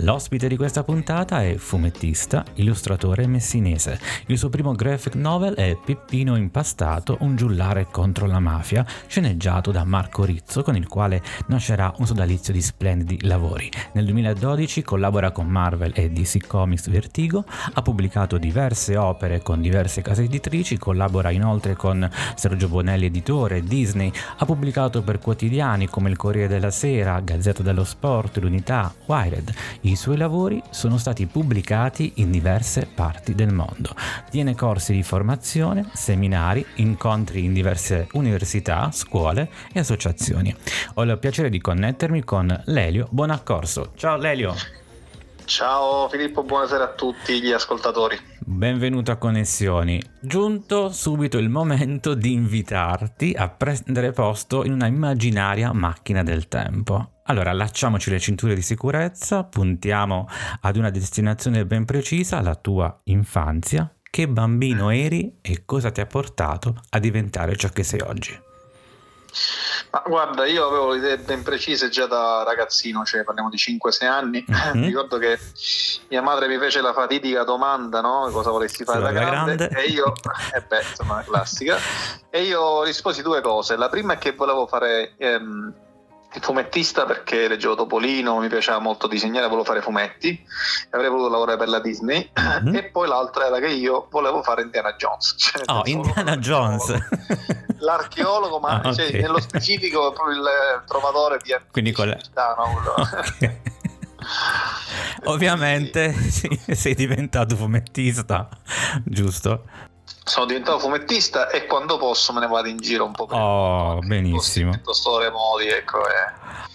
L'ospite di questa puntata è fumettista, illustratore messinese. Il suo primo graphic novel è Peppino Impastato, un giullare contro la mafia, sceneggiato da Marco Rizzo, con il quale nascerà un sodalizio di splendidi lavori. Nel 2012 collabora con Marvel e DC Comics Vertigo, ha pubblicato diverse opere con diverse case editrici, collabora inoltre con Sergio Bonelli editore, Disney, ha pubblicato per quotidiani come il Corriere della Sera, Gazzetta dello Sport, l'Unità, Wired. I suoi lavori sono stati pubblicati in diverse parti del mondo. Tiene corsi di formazione, seminari, incontri in diverse università, scuole e associazioni. Ho il piacere di connettermi con Lelio Bonaccorso. Ciao Lelio! Ciao Filippo, buonasera a tutti gli ascoltatori. Benvenuto a Connessioni. Giunto subito il momento di invitarti a prendere posto in una immaginaria macchina del tempo. Allora, allacciamoci le cinture di sicurezza, puntiamo ad una destinazione ben precisa, la tua infanzia. Che bambino eri e cosa ti ha portato a diventare ciò che sei oggi? Ma guarda, io avevo idee ben precise già da ragazzino, cioè parliamo di 5-6 anni. Mm-hmm. Mi ricordo che mia madre mi fece la fatidica domanda, no? Cosa volessi fare da grande? grande? E io, e eh beh, insomma, classica. E io risposi due cose. La prima è che volevo fare ehm, fumettista perché leggevo Topolino, mi piaceva molto disegnare, volevo fare fumetti, avrei voluto lavorare per la Disney mm-hmm. e poi l'altra era che io volevo fare Indiana Jones. Cioè, oh, Indiana Jones! L'archeologo, ma ah, cioè, okay. nello specifico proprio il trovatore di Quindi con la... no? okay. Ovviamente sì. sei diventato fumettista, giusto? Sono diventato fumettista e quando posso me ne vado in giro un po' per oh, benissimo. storie modi ecco e...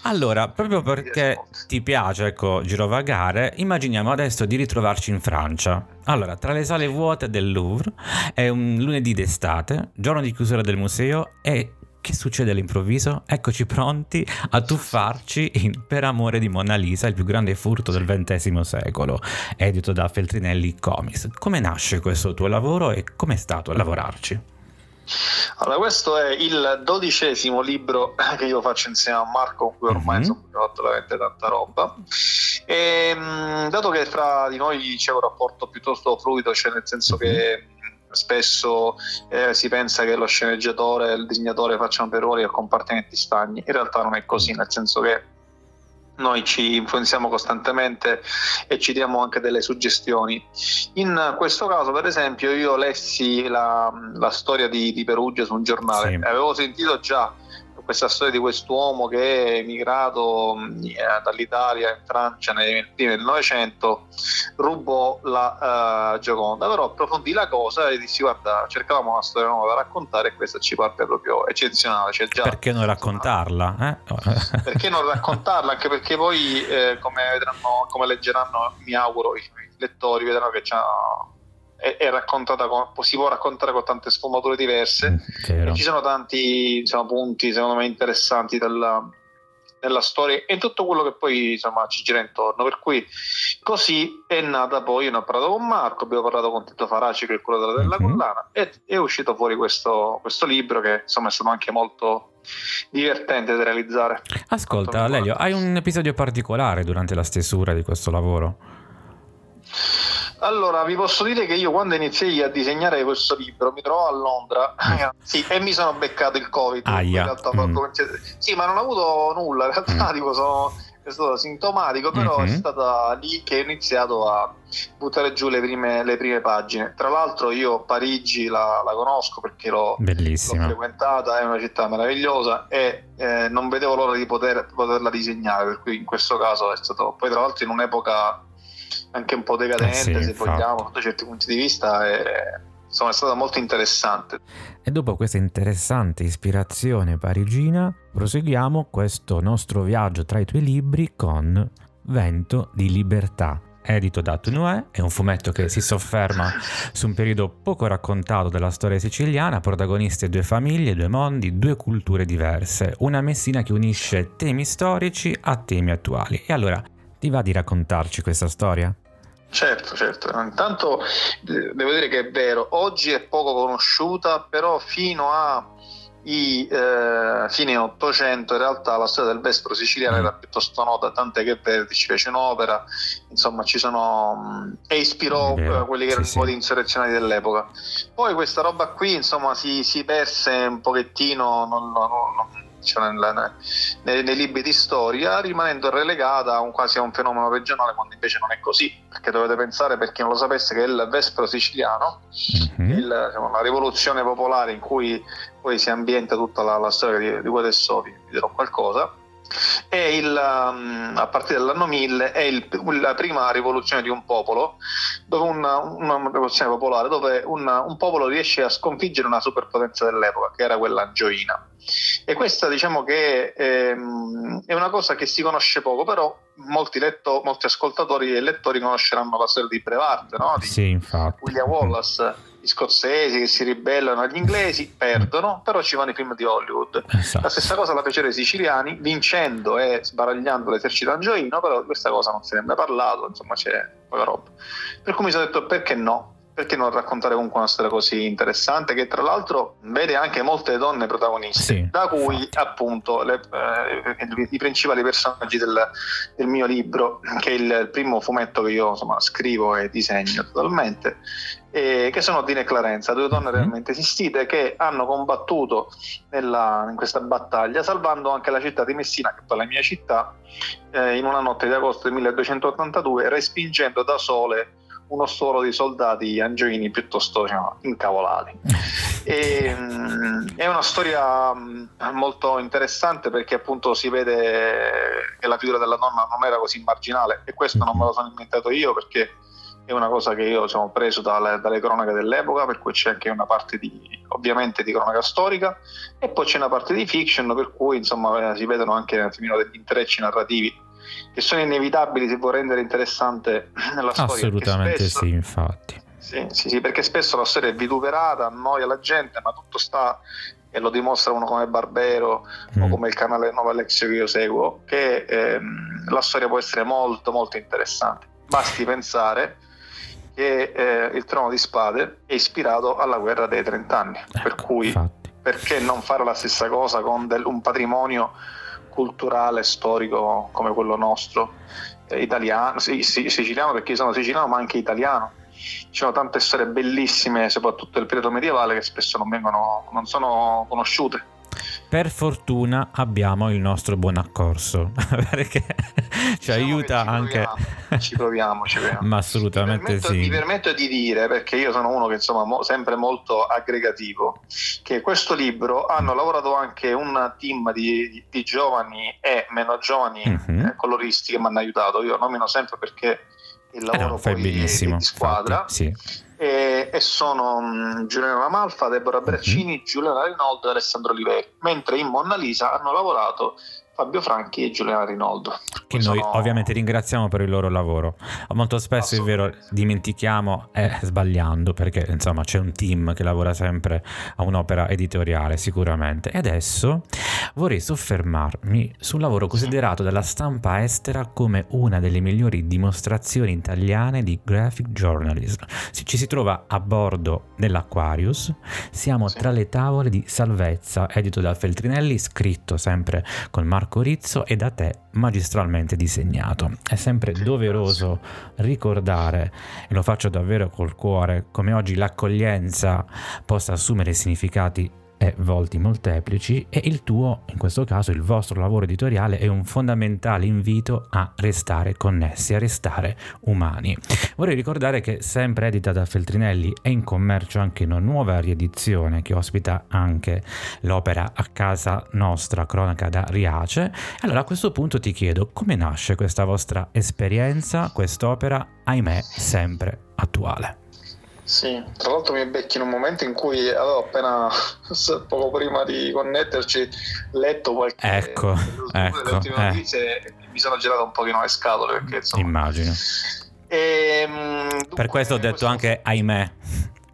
allora proprio perché ti piace ecco girovagare immaginiamo adesso di ritrovarci in Francia. Allora tra le sale vuote del Louvre è un lunedì d'estate giorno di chiusura del museo e che succede all'improvviso? Eccoci pronti a tuffarci in Per amore di Mona Lisa, il più grande furto del XX secolo, edito da Feltrinelli Comics. Come nasce questo tuo lavoro e com'è stato lavorarci? Allora, questo è il dodicesimo libro che io faccio insieme a Marco, con cui ormai mm-hmm. ho fatto veramente tanta roba. E, mm, dato che fra di noi c'è un rapporto piuttosto fluido, cioè nel senso mm-hmm. che spesso eh, si pensa che lo sceneggiatore e il disegnatore facciano per ruoli a compartimenti stagni, in realtà non è così, nel senso che noi ci influenziamo costantemente e ci diamo anche delle suggestioni. In questo caso, per esempio, io lessi la, la storia di, di, Perugia su un giornale, sì. avevo sentito già questa storia di quest'uomo che è emigrato eh, dall'Italia in Francia nei primi del Novecento, rubò la uh, Gioconda, però approfondì la cosa e dissi guarda cercavamo una storia nuova da raccontare e questa ci parte proprio eccezionale. Cioè, già perché non raccontarla? Eh? perché non raccontarla? Anche perché poi eh, come, vedranno, come leggeranno mi auguro i lettori vedranno che c'è è, è raccontata con, si può raccontare con tante sfumature diverse mm, e ci sono tanti diciamo, punti secondo me interessanti della, nella storia e tutto quello che poi insomma, ci gira intorno. Per cui così è nata poi, io ne ho parlato con Marco, abbiamo parlato con Tito Faraci, che è quello della, della mm-hmm. collana, e è uscito fuori questo, questo, libro che insomma è stato anche molto divertente da realizzare. Ascolta, Lelio, hai un episodio particolare durante la stesura di questo lavoro? Allora, vi posso dire che io quando iniziai a disegnare questo libro mi trovo a Londra mm. sì, e mi sono beccato il Covid. Realtà, mm. Sì, ma non ho avuto nulla, in realtà mm. tipo, sono, è stato sintomatico, però mm-hmm. è stata lì che ho iniziato a buttare giù le prime, le prime pagine. Tra l'altro io Parigi la, la conosco perché l'ho, l'ho, frequentata, è una città meravigliosa e eh, non vedevo l'ora di poter, poterla disegnare, per cui in questo caso è stato... Poi tra l'altro in un'epoca anche un po' decadente, eh sì, se infatti. vogliamo, da certi punti di vista. E, insomma è stata molto interessante. E dopo questa interessante ispirazione parigina, proseguiamo questo nostro viaggio tra i tuoi libri con Vento di libertà edito da Tunue, è un fumetto che si sofferma su un periodo poco raccontato della storia siciliana, protagonisti due famiglie, due mondi, due culture diverse, una Messina che unisce temi storici a temi attuali. E allora, ti va di raccontarci questa storia? Certo, certo. Intanto devo dire che è vero, oggi è poco conosciuta, però fino a i eh, fine 800 in realtà la storia del Vespro siciliano era piuttosto nota tant'è che Verdi ci fece un'opera insomma ci sono mh, e ispirò eh, quelli che erano sì, i modi sì. insurrezionali dell'epoca poi questa roba qui insomma si, si perse un pochettino non, non, non, cioè nel, nei, nei, libri di storia, rimanendo relegata a un, quasi a un fenomeno regionale, quando invece non è così, perché dovete pensare, per chi non lo sapesse, che il Vespro siciliano, mm-hmm. il, diciamo, la rivoluzione popolare in cui poi si ambienta tutta la, la storia di, di Guadesso, vi dirò qualcosa, il, um, a partire dall'anno 1000 è il, la prima rivoluzione di un popolo, dove una, una rivoluzione popolare, dove una, un popolo riesce a sconfiggere una superpotenza dell'epoca, che era quella angioina. E questa diciamo che ehm, è una cosa che si conosce poco, però molti, letto, molti ascoltatori e lettori conosceranno la storia di Brevard, no? di sì, William Wallace gli scozzesi che si ribellano agli inglesi perdono, però ci vanno i film di Hollywood. Esatto. La stessa cosa la fecero i siciliani, vincendo e sbaragliando l'esercito angioino, però questa cosa non se ne è mai parlato, insomma c'è poca roba. Per cui mi sono detto perché no? Perché non raccontare comunque una storia così interessante che tra l'altro vede anche molte donne protagoniste, sì, da cui infatti. appunto le, eh, i principali personaggi del, del, mio libro, che è il primo fumetto che io insomma, scrivo e disegno totalmente, eh, che sono Dina e Clarenza, due donne mhm. realmente esistite che hanno combattuto nella, in questa battaglia, salvando anche la città di Messina, che è la mia città, eh, in una notte di agosto del 1282, respingendo da sole uno stolo di soldati angioini piuttosto diciamo, incavolati. E, um, è una storia um, molto interessante perché appunto si vede che la figura della donna non era così marginale e questo non me lo sono inventato io perché è una cosa che io ho preso dalle, dalle, cronache dell'epoca, per cui c'è anche una parte di, ovviamente di cronaca storica, e poi c'è una parte di fiction, per cui insomma si vedono anche un attimino degli intrecci narrativi che sono inevitabili se vuoi rendere interessante la storia. Assolutamente spesso, sì, infatti. Sì, sì, sì, perché spesso la storia è vituperata, annoia la gente, ma tutto sta e lo dimostra uno come Barbero mm. o come il canale Nova Alexio che io seguo, che ehm, la storia può essere molto molto interessante. Basti pensare che eh, il Trono di Spade è ispirato alla guerra dei 30 anni, ecco, per cui infatti. perché non fare la stessa cosa con del, un patrimonio culturale, storico come quello nostro, eh, italiano, sì, sì, siciliano perché sono siciliano ma anche italiano. Ci sono tante storie bellissime, soprattutto del periodo medievale, che spesso non, vengono, non sono conosciute. Per fortuna abbiamo il nostro buon accorso perché ci diciamo aiuta ci anche. Proviamo, ci proviamo, ci proviamo. Ma assolutamente mi permetto, sì. Mi permetto di dire, perché io sono uno che insomma mo, sempre molto aggregativo, che questo libro hanno lavorato anche un team di, di, di giovani e meno giovani uh-huh. eh, coloristi che mi hanno aiutato. Io nomino sempre perché il lavoro eh no, fai benissimo, di squadra. Infatti, sì e, e sono um, Giuliano Ramalfa, Deborah Braccini, mm-hmm. Giuliano Rinaldo e Alessandro Oliveri, mentre in Monna Lisa hanno lavorato Fabio Franchi e Giuliano Rinaldo. Che noi sono... ovviamente ringraziamo per il loro lavoro. Molto spesso è vero, dimentichiamo eh, sbagliando perché insomma c'è un team che lavora sempre a un'opera editoriale sicuramente. E adesso vorrei soffermarmi sul lavoro considerato dalla stampa estera come una delle migliori dimostrazioni italiane di graphic journalism. Ci si trova a bordo dell'Aquarius, siamo sì. tra le tavole di Salvezza, edito da Feltrinelli, scritto sempre con Marco Marco Rizzo e da te magistralmente disegnato. È sempre doveroso ricordare, e lo faccio davvero col cuore, come oggi l'accoglienza possa assumere significati e volti molteplici e il tuo, in questo caso il vostro lavoro editoriale è un fondamentale invito a restare connessi, a restare umani. Vorrei ricordare che sempre edita da Feltrinelli è in commercio anche una nuova riedizione che ospita anche l'opera A casa nostra, cronaca da Riace. Allora a questo punto ti chiedo come nasce questa vostra esperienza, quest'opera, ahimè, sempre attuale. Sì, tra l'altro mi becchi in un momento in cui avevo appena, poco prima di connetterci, letto qualche... Ecco, ecco. Eh. Notizie, mi sono girato un pochino le scatole perché insomma... Immagino. E, dunque, per questo ho detto questo... anche ahimè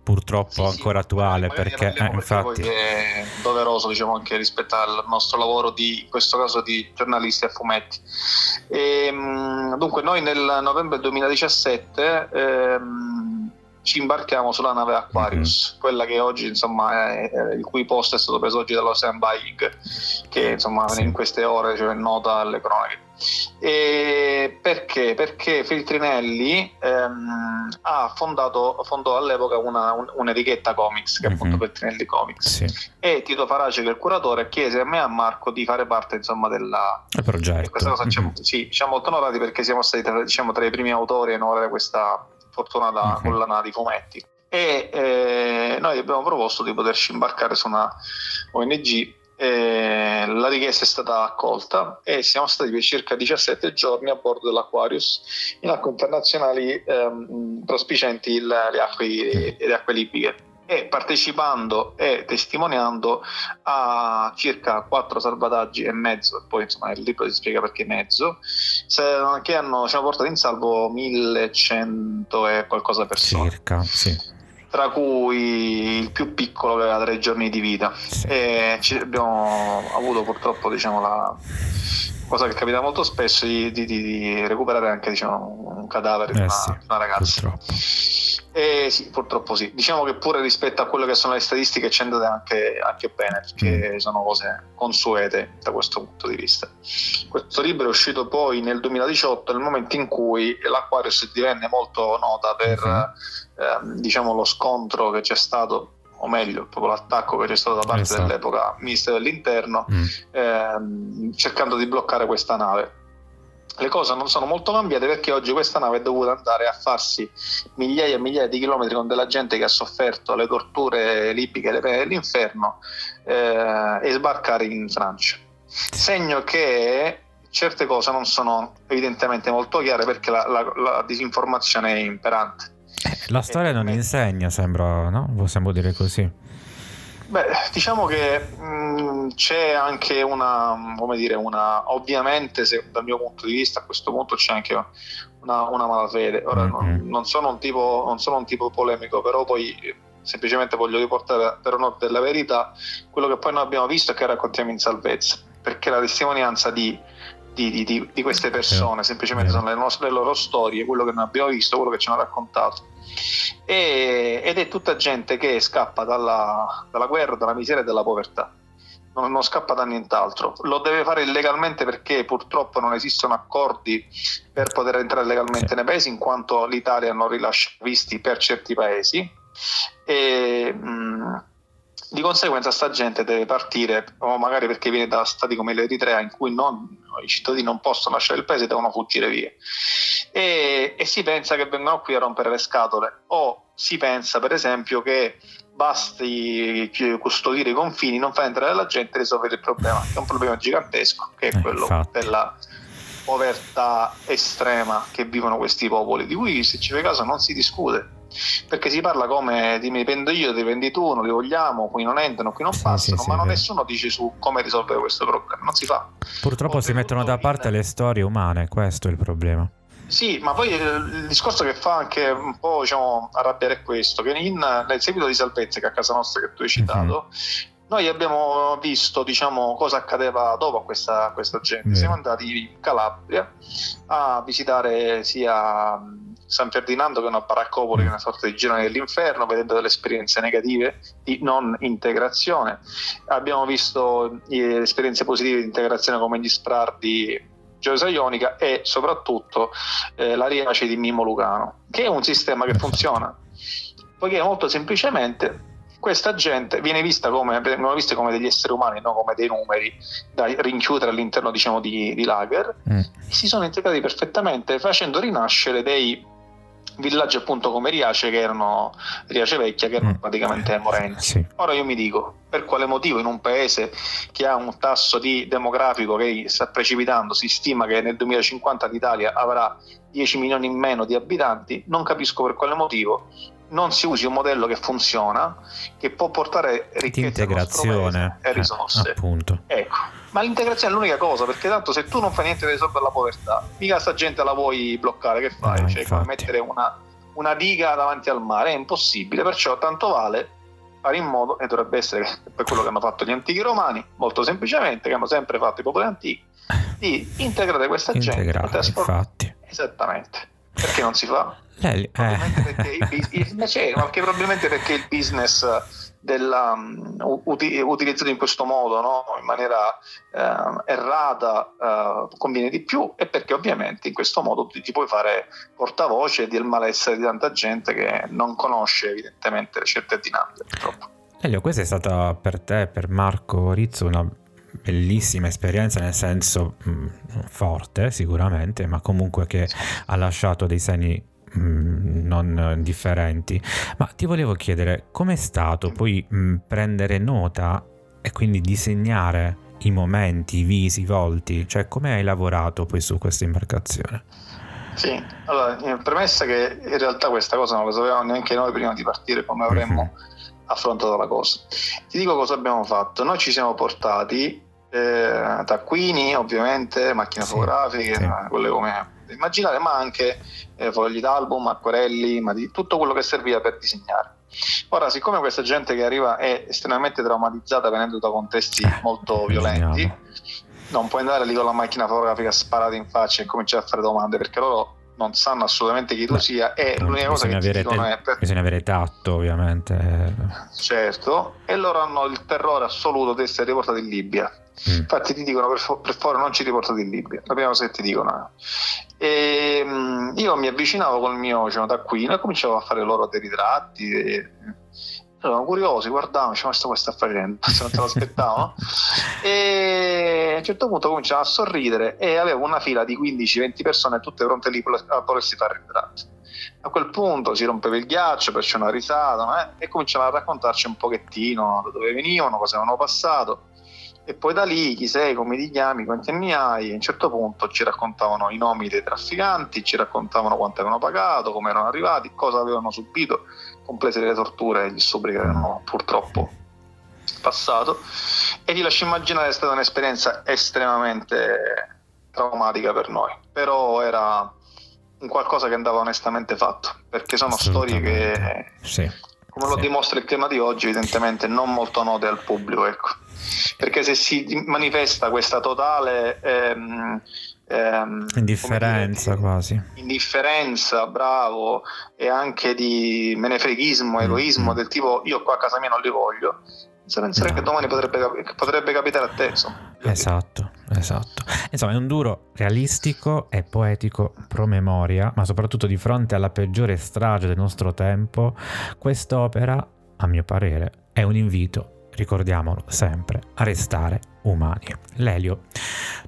purtroppo sì, ancora sì, attuale perché, eh, infatti è doveroso diciamo anche rispetto al nostro lavoro di in questo caso di giornalisti a fumetti e, ehm, dunque noi nel novembre 2017 ehm, ci imbarchiamo sulla nave Aquarius, mm-hmm. quella che oggi insomma è, è, il cui posto è stato preso oggi dall'Ocean Buying, che insomma sì. in queste ore cioè, è nota alle cronache. E perché? Perché Feltrinelli ehm, ha fondato fondò all'epoca una, un, un'etichetta comics, che è appunto mm-hmm. Feltrinelli Comics. Sì. E Tito Farace, che è il curatore, chiese a me e a Marco di fare parte insomma della il progetto. E questa cosa mm-hmm. ci, sì, siamo molto onorati perché siamo stati diciamo, tra i primi autori a onorare questa fortunata mm-hmm. collana di fumetti. E eh, noi abbiamo proposto di poterci imbarcare su una ONG. Eh, la richiesta è stata accolta e siamo stati per circa 17 giorni a bordo dell'Aquarius in acque internazionali ehm, prospicenti le acque, le acque libiche e partecipando e testimoniando a circa quattro salvataggi e mezzo, poi insomma il libro si spiega perché mezzo, che hanno, ci hanno portato in salvo 1100 e qualcosa persone. Circa, sì tra cui il più piccolo che aveva tre giorni di vita. Sì. E abbiamo avuto purtroppo diciamo, la cosa che capita molto spesso di, di, di recuperare anche diciamo, un cadavere eh di, una, sì, una ragazza. Purtroppo. Eh, sì, purtroppo sì. Diciamo che pure rispetto a quelle che sono le statistiche ci andate anche, anche bene, perché mm. sono cose consuete da questo punto di vista. Questo libro è uscito poi nel 2018, nel momento in cui l'Aquarius divenne molto nota per mm-hmm. eh, diciamo, lo scontro che c'è stato o meglio, proprio l'attacco che c'è stato da parte esatto. dell'epoca ministro dell'interno, mm. ehm, cercando di bloccare questa nave le cose non sono molto cambiate perché oggi questa nave è dovuta andare a farsi migliaia e migliaia di chilometri con della gente che ha sofferto le torture libiche, le pene dell'inferno eh, e sbarcare in Francia. Segno che certe cose non sono evidentemente molto chiare perché la, la, la disinformazione è imperante. Eh, la storia non insegna, sembra, no? Possiamo dire così. Beh, diciamo che mh, c'è anche una, come dire, una, ovviamente se, dal mio punto di vista a questo punto c'è anche una, una malafede. Ora mm-hmm. non, non, sono un tipo, non sono un tipo polemico, però poi semplicemente voglio riportare per onore della verità quello che poi noi abbiamo visto e che raccontiamo in salvezza, perché la testimonianza di, di, di, di queste persone semplicemente sono le, nostre, le loro storie, quello che noi abbiamo visto, quello che ci hanno raccontato e, ed è tutta gente che scappa dalla, dalla guerra, dalla miseria e dalla povertà. Non, scappa da nient'altro. Lo deve fare illegalmente perché purtroppo non esistono accordi per poter entrare legalmente nei paesi, in quanto l'Italia non rilascia visti per certi paesi. E, mh, di conseguenza sta gente deve partire, o magari perché viene da stati come l'Eritrea in cui non, i cittadini non possono lasciare il paese e devono fuggire via. E, e, si pensa che vengano qui a rompere le scatole, o si pensa per esempio che basti custodire i confini, non far entrare la gente e risolvere il problema, che è un problema gigantesco, che è eh, quello infatti. della povertà estrema che vivono questi popoli, di cui se ci fai caso non si discute perché si parla come di mi prendo io, ti prendi tu, non li vogliamo, qui non entrano, qui non sì, passano, sì, ma sì, nessuno dice su come risolvere questo problema, non si fa. Purtroppo si mettono da parte in... le storie umane, questo è il problema. Sì, ma poi il discorso che fa anche un po' diciamo, arrabbiare è questo, che in, nel seguito di Salvezza, che a casa nostra che tu hai citato, mm-hmm noi abbiamo visto diciamo, cosa accadeva dopo a questa, questa gente. Mm. Siamo andati in Calabria a visitare sia San Ferdinando che è una baraccopoli, che è una sorta di girone dell'inferno, vedendo delle esperienze negative di non integrazione. Abbiamo visto eh, esperienze positive di integrazione come gli sprar di Gioia Ionica e soprattutto eh, la Riace di Mimo Lucano, che è un sistema che funziona, poiché molto semplicemente questa gente viene vista come, viste come degli esseri umani, non come dei numeri da rinchiudere all'interno diciamo, di, di lager, mm. e si sono integrati perfettamente facendo rinascere dei villaggi appunto come Riace che erano Riace Vecchia che erano mm. praticamente morenti. Sì. Ora io mi dico per quale motivo in un paese che ha un tasso di demografico che sta precipitando, si stima che nel 2050 l'Italia avrà 10 milioni in meno di abitanti, non capisco per quale motivo non si usi un modello che funziona, che può portare ricchezza integrazione e risorse. Eh, appunto. Ecco. Ma l'integrazione è l'unica cosa, perché tanto se tu non fai niente per risolvere la povertà, mica sta gente la vuoi bloccare, che fai? No, cioè, come mettere una, una diga davanti al mare, è impossibile, perciò tanto vale fare in modo, e dovrebbe essere per quello che hanno fatto gli antichi romani, molto semplicemente, che hanno sempre fatto i popoli antichi, di integrare questa Integrare, gente. infatti. Esattamente. Perché non si fa? Lei, probabilmente, eh. perché il, il, cioè, probabilmente perché il business dell'utilizzato um, in questo modo, no? in maniera uh, errata, uh, conviene di più e perché ovviamente in questo modo ti, ti, puoi fare portavoce del malessere di tanta gente che non conosce evidentemente certe dinamiche. Elio, questa è stata per te, per Marco Rizzo, una bellissima esperienza nel senso mh, mm, forte sicuramente, ma comunque che ha lasciato dei segni Mm, non differenti. Ma ti volevo chiedere com'è stato poi mh, mm, prendere nota e quindi disegnare i momenti, i visi, i volti, cioè come hai lavorato poi su questa imbarcazione? Sì, allora, premessa che in realtà questa cosa non la sapevamo neanche noi prima di partire, come avremmo mm-hmm. affrontato la cosa. Ti dico cosa abbiamo fatto. Noi ci siamo portati eh, taccuini, ovviamente, macchine sì, fotografiche, sì. quelle come immaginare, ma anche eh, fogli d'album, acquerelli, ma di tutto quello che serviva per disegnare. Ora, siccome questa gente che arriva è estremamente traumatizzata venendo da contesti eh, molto violenti, non puoi andare lì con la macchina fotografica sparata in faccia e cominciare a fare domande perché loro non sanno assolutamente chi tu Beh, sia e l'unica cosa che ti dicono te- è per... bisogna avere tatto ovviamente certo e loro hanno il terrore assoluto di essere riportati in Libia mm. infatti ti dicono per, per, favore non ci riportati in Libia la prima cosa che ti dicono e um, io mi avvicinavo con il mio diciamo, taccuino e cominciavo a fare loro dei ritratti e, erano curiosi, guardavano, dicevano questo sta facendo, se non te lo aspettavo. e a un certo punto cominciavo a sorridere e avevo una fila di 15-20 persone tutte pronte lì a volersi fare il ritratto. A quel punto si rompeva il ghiaccio, perciò una risata eh? e cominciavano a raccontarci un pochettino da dove venivano, cosa avevano passato. E poi da lì chi sei, come ti chiami, quanti anni hai. A un certo punto ci raccontavano i nomi dei trafficanti, ci raccontavano quanto avevano pagato, come erano arrivati, cosa avevano subito comprese le torture e gli stupri che avevano purtroppo passato. E ti lascio immaginare è stata un'esperienza estremamente traumatica per noi. Però era un qualcosa che andava onestamente fatto perché sono storie che sì, come lo dimostra il tema di oggi evidentemente non molto note al pubblico ecco perché se si manifesta questa totale ehm, ehm, indifferenza dire, quasi indifferenza bravo e anche di menefreghismo mm, egoismo mm. del tipo io qua a casa mia non li voglio senza pensare no. che domani potrebbe, potrebbe, capitare a te insomma. esatto esatto insomma è un duro realistico e poetico promemoria ma soprattutto di fronte alla peggiore strage del nostro tempo quest'opera a mio parere è un invito ricordiamolo sempre, a restare umani. Lelio,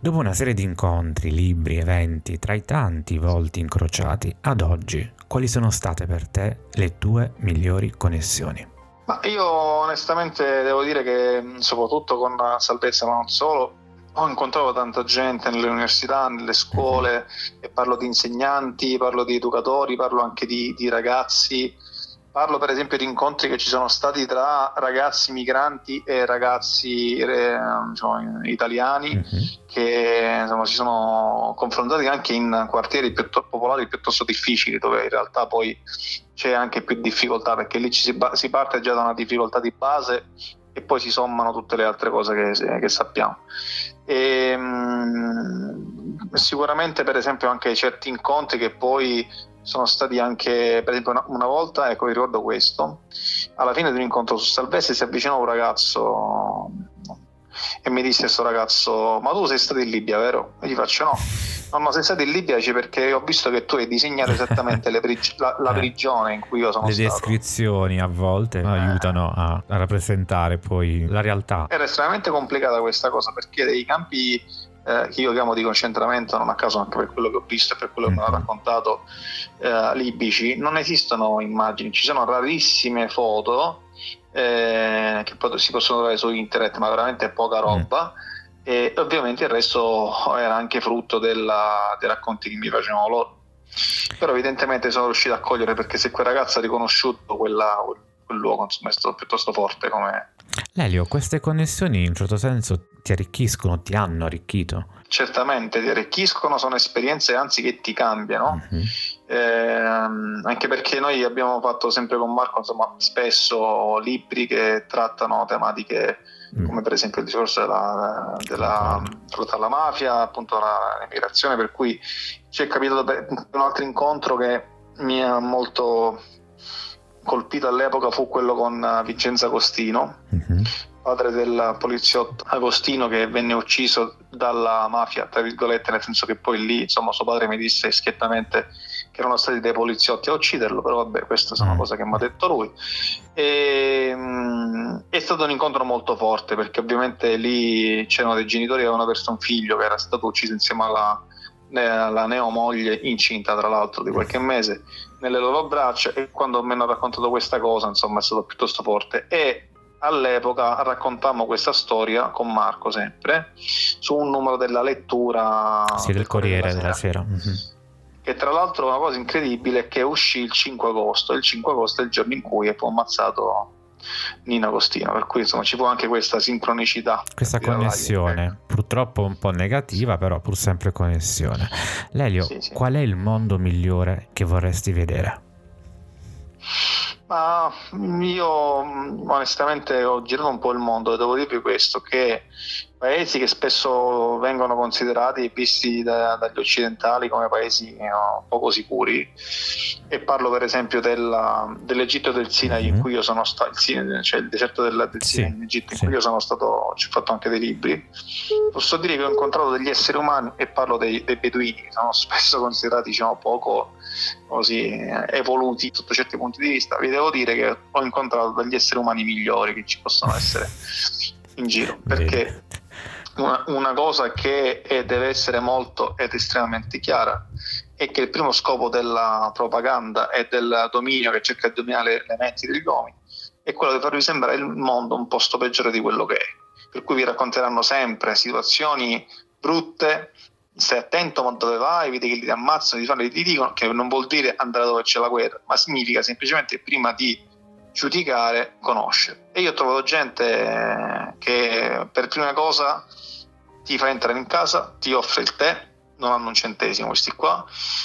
dopo una serie di incontri, libri, eventi, tra i tanti volti incrociati, ad oggi, quali sono state per te le tue migliori connessioni? Ma io onestamente devo dire che soprattutto con Salvezza, ma non solo, ho incontrato tanta gente nelle università, nelle scuole, mm-hmm. e parlo di insegnanti, parlo di educatori, parlo anche di, di ragazzi Parlo per esempio di incontri che ci sono stati tra ragazzi migranti e ragazzi eh, diciamo, italiani uh-huh. che insomma, si sono confrontati anche in quartieri piuttosto popolari piuttosto difficili dove in realtà poi c'è anche più difficoltà perché lì ci si, ba- si parte già da una difficoltà di base e poi si sommano tutte le altre cose che, che sappiamo. E, mh, sicuramente per esempio anche certi incontri che poi sono stati anche, per esempio, una, una, volta, ecco, ricordo questo, alla fine di un incontro su Salvese si avvicinò un ragazzo e mi disse questo ragazzo, ma tu sei stato in Libia, vero? E gli faccio no, no, no, sei stato in Libia perché ho visto che tu hai disegnato esattamente prig- la, la, eh. prigione in cui io sono le stato. Le descrizioni a volte eh. aiutano a, a rappresentare poi la realtà. Era estremamente complicata questa cosa perché dei campi eh, che io chiamo di concentramento, non a caso anche per quello che ho visto e per quello che mi hanno mm-hmm. raccontato eh, libici, non esistono immagini, ci sono rarissime foto eh, che si possono trovare su internet, ma veramente poca roba. Mm. E ovviamente il resto era anche frutto della, dei racconti che mi facevano loro. Però evidentemente sono riuscito a cogliere perché se quel ragazzo ha riconosciuto quella, quel luogo, insomma, è stato piuttosto forte come... Lelio, queste connessioni in un certo senso ti arricchiscono, ti hanno arricchito? Certamente, ti arricchiscono, sono esperienze anzi che ti cambiano, mm-hmm. Eh, anche perché noi abbiamo fatto sempre con Marco, insomma, spesso libri che trattano tematiche mm. come per esempio il discorso della, della lotta alla mafia, appunto l'immigrazione, per cui ci è capitato un altro incontro che mi ha molto colpito all'epoca fu quello con Vincenzo Agostino, mm-hmm. padre del poliziotto Agostino che venne ucciso dalla mafia, tra virgolette, nel senso che poi lì, insomma, suo padre mi disse schiettamente che erano stati dei poliziotti a ucciderlo, però vabbè, queste sono mm. cose che mi ha detto lui. E, mh, è stato un incontro molto forte perché ovviamente lì c'erano dei genitori che avevano perso un figlio che era stato ucciso insieme alla, alla neomoglie incinta tra l'altro di qualche mese nelle loro braccia e quando mi hanno raccontato questa cosa insomma è stato piuttosto forte e all'epoca raccontammo questa storia con Marco sempre su un numero della lettura sì, del, del Corriere della Sera, della sera. Mm-hmm che tra l'altro una cosa incredibile è che uscì il 5 agosto, il 5 agosto è il giorno in cui è poi ammazzato Nino Agostino, per cui insomma ci fu anche questa sincronicità. Questa connessione, live. purtroppo un po' negativa, però pur sempre connessione. Lelio, sì, sì. qual è il mondo migliore che vorresti vedere? Ma io onestamente ho girato un po' il mondo e devo dirvi questo, che paesi che spesso vengono considerati e visti da, dagli occidentali come paesi no, poco sicuri e parlo per esempio della, dell'Egitto e del Sinai mm-hmm. in mhm. cui io sono stato cioè il deserto del, del Sinai sì, in Egitto in sì. cui io sono stato ci ho fatto anche dei libri posso dire che ho incontrato degli esseri umani e parlo dei, dei beduini che sono spesso considerati diciamo poco così evoluti sotto certi punti di vista vi devo dire che ho incontrato degli esseri umani migliori che ci possono essere in giro perché una, una cosa che è, deve essere molto ed estremamente chiara è che il primo scopo della propaganda e del dominio che cerca di dominare le menti degli uomini è quello di farvi sembrare il mondo un posto peggiore di quello che è. Per cui vi racconteranno sempre situazioni brutte, stai attento a dove vai, vedi che ti ammazzano, ti fanno, ti dicono che non vuol dire andare dove c'è la guerra, ma significa semplicemente prima di giudicare, conoscere. E io ho trovato gente che per prima cosa ti fa entrare in casa, ti offre il tè, non hanno un centesimo questi qua,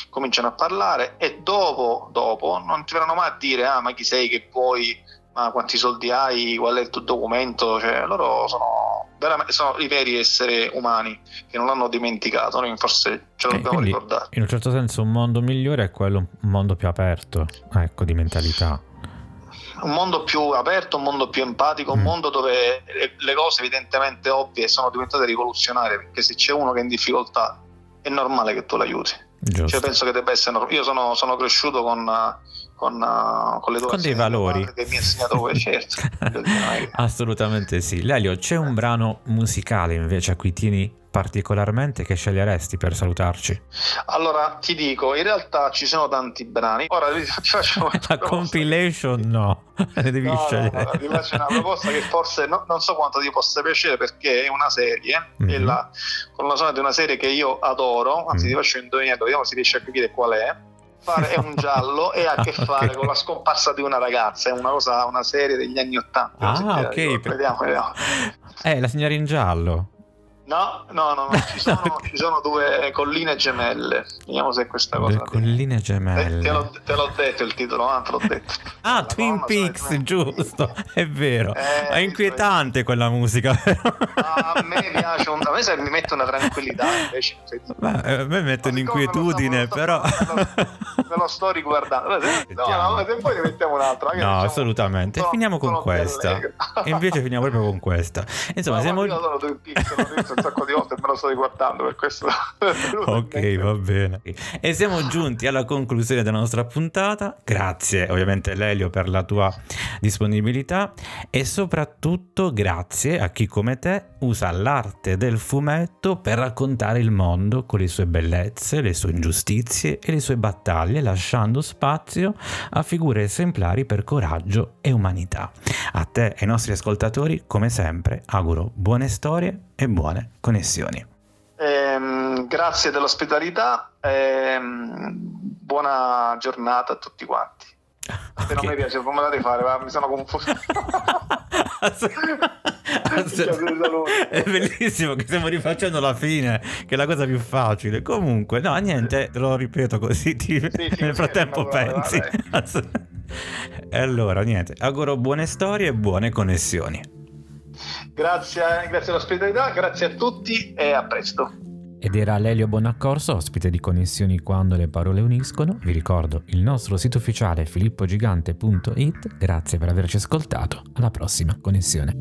cominciano a parlare e dopo, dopo non ti verranno mai a dire ah ma chi sei che puoi, ma quanti soldi hai, qual è il tuo documento, cioè loro sono, veramente, sono i veri esseri umani che non l'hanno dimenticato, noi forse ce lo eh, dobbiamo ricordare. In un certo senso un mondo migliore è quello un mondo più aperto, ecco, di mentalità un mondo più aperto, un mondo più empatico, un mm. mondo dove le cose evidentemente ovvie sono diventate rivoluzionarie, perché se c'è uno che è in difficoltà è normale che tu l'aiuti. Cioè, penso che debba essere Io sono, sono cresciuto con, con, con, le tue con dei valori che mi ha insegnato certo. Assolutamente sì. Lelio, c'è un brano musicale invece a cui tieni particolarmente che sceglieresti per salutarci? Allora, ti dico, in realtà ci sono tanti brani. Ora ti faccio La compilation no, ne devi no, scegliere. No, ti faccio una proposta che forse no, non so quanto ti possa piacere perché è una serie, mm-hmm. è la colonna di una serie che io adoro, anzi mm. ti faccio indovinare, vediamo se riesci a capire qual è è un giallo e ha a che fare okay. con la scomparsa di una ragazza. È una cosa, una serie degli anni Ottanta. Ah, ok. Vediamo, vediamo. Eh, la signora in giallo. No, no, no, no. Ci, sono, ci, sono, due colline gemelle. Vediamo se è questa cosa. Due colline gemelle. Eh, te, l'ho, te, l'ho, detto il titolo, ah, te l'ho detto. Ah, La Twin Peaks, Twin giusto, è vero. Eh, è inquietante quella musica. Ah, a me piace, un... a me se mi mette una tranquillità invece. Beh, eh, a me mette un'inquietudine, però... Me lo sto riguardando. No, no, se poi ne mettiamo un'altra. No, diciamo, assolutamente. Sono, finiamo con questa. E invece finiamo proprio con questa. Insomma, no, siamo... Io sono Twin Peaks, sono un sacco di volte me lo sto riguardando per questo. ok, va bene. E siamo giunti alla conclusione della nostra puntata. Grazie ovviamente Lelio per la tua disponibilità e soprattutto grazie a chi come te usa l'arte del fumetto per raccontare il mondo con le sue bellezze, le sue ingiustizie e le sue battaglie, lasciando spazio a figure esemplari per coraggio e umanità. A te e ai nostri ascoltatori, come sempre, auguro buone storie e buone connessioni. Eh, grazie dell'ospitalità. Eh, buona giornata a tutti quanti. Okay. Se non mi piace, come la devi fare? Ma mi sono confuso. è bellissimo che stiamo rifacendo la fine, che è la cosa più facile. Comunque, no, niente, te lo ripeto così. Ti... Sì, sì, nel frattempo pensi. e allora, niente, auguro buone storie e buone connessioni. Grazie, grazie all'ospitalità, grazie a tutti e a presto. Ed era Lelio Bonaccorso, ospite di Connessioni quando le parole uniscono. Vi ricordo il nostro sito ufficiale filippogigante.it. Grazie per averci ascoltato. Alla prossima connessione.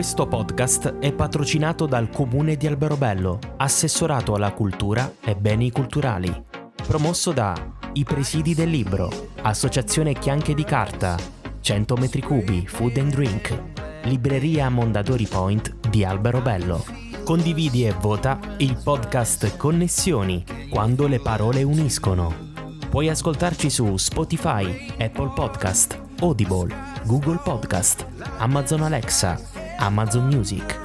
Questo podcast è patrocinato dal Comune di Alberobello, assessorato alla cultura e beni culturali, promosso da I Presidi del Libro, Associazione Chianche di Carta, 100 metri cubi, Food and Drink, Libreria Mondadori Point di Alberobello. Condividi e vota il podcast Connessioni, quando le parole uniscono. Puoi ascoltarci su Spotify, Apple Podcast, Audible, Google Podcast, Amazon Alexa, Amazon Music,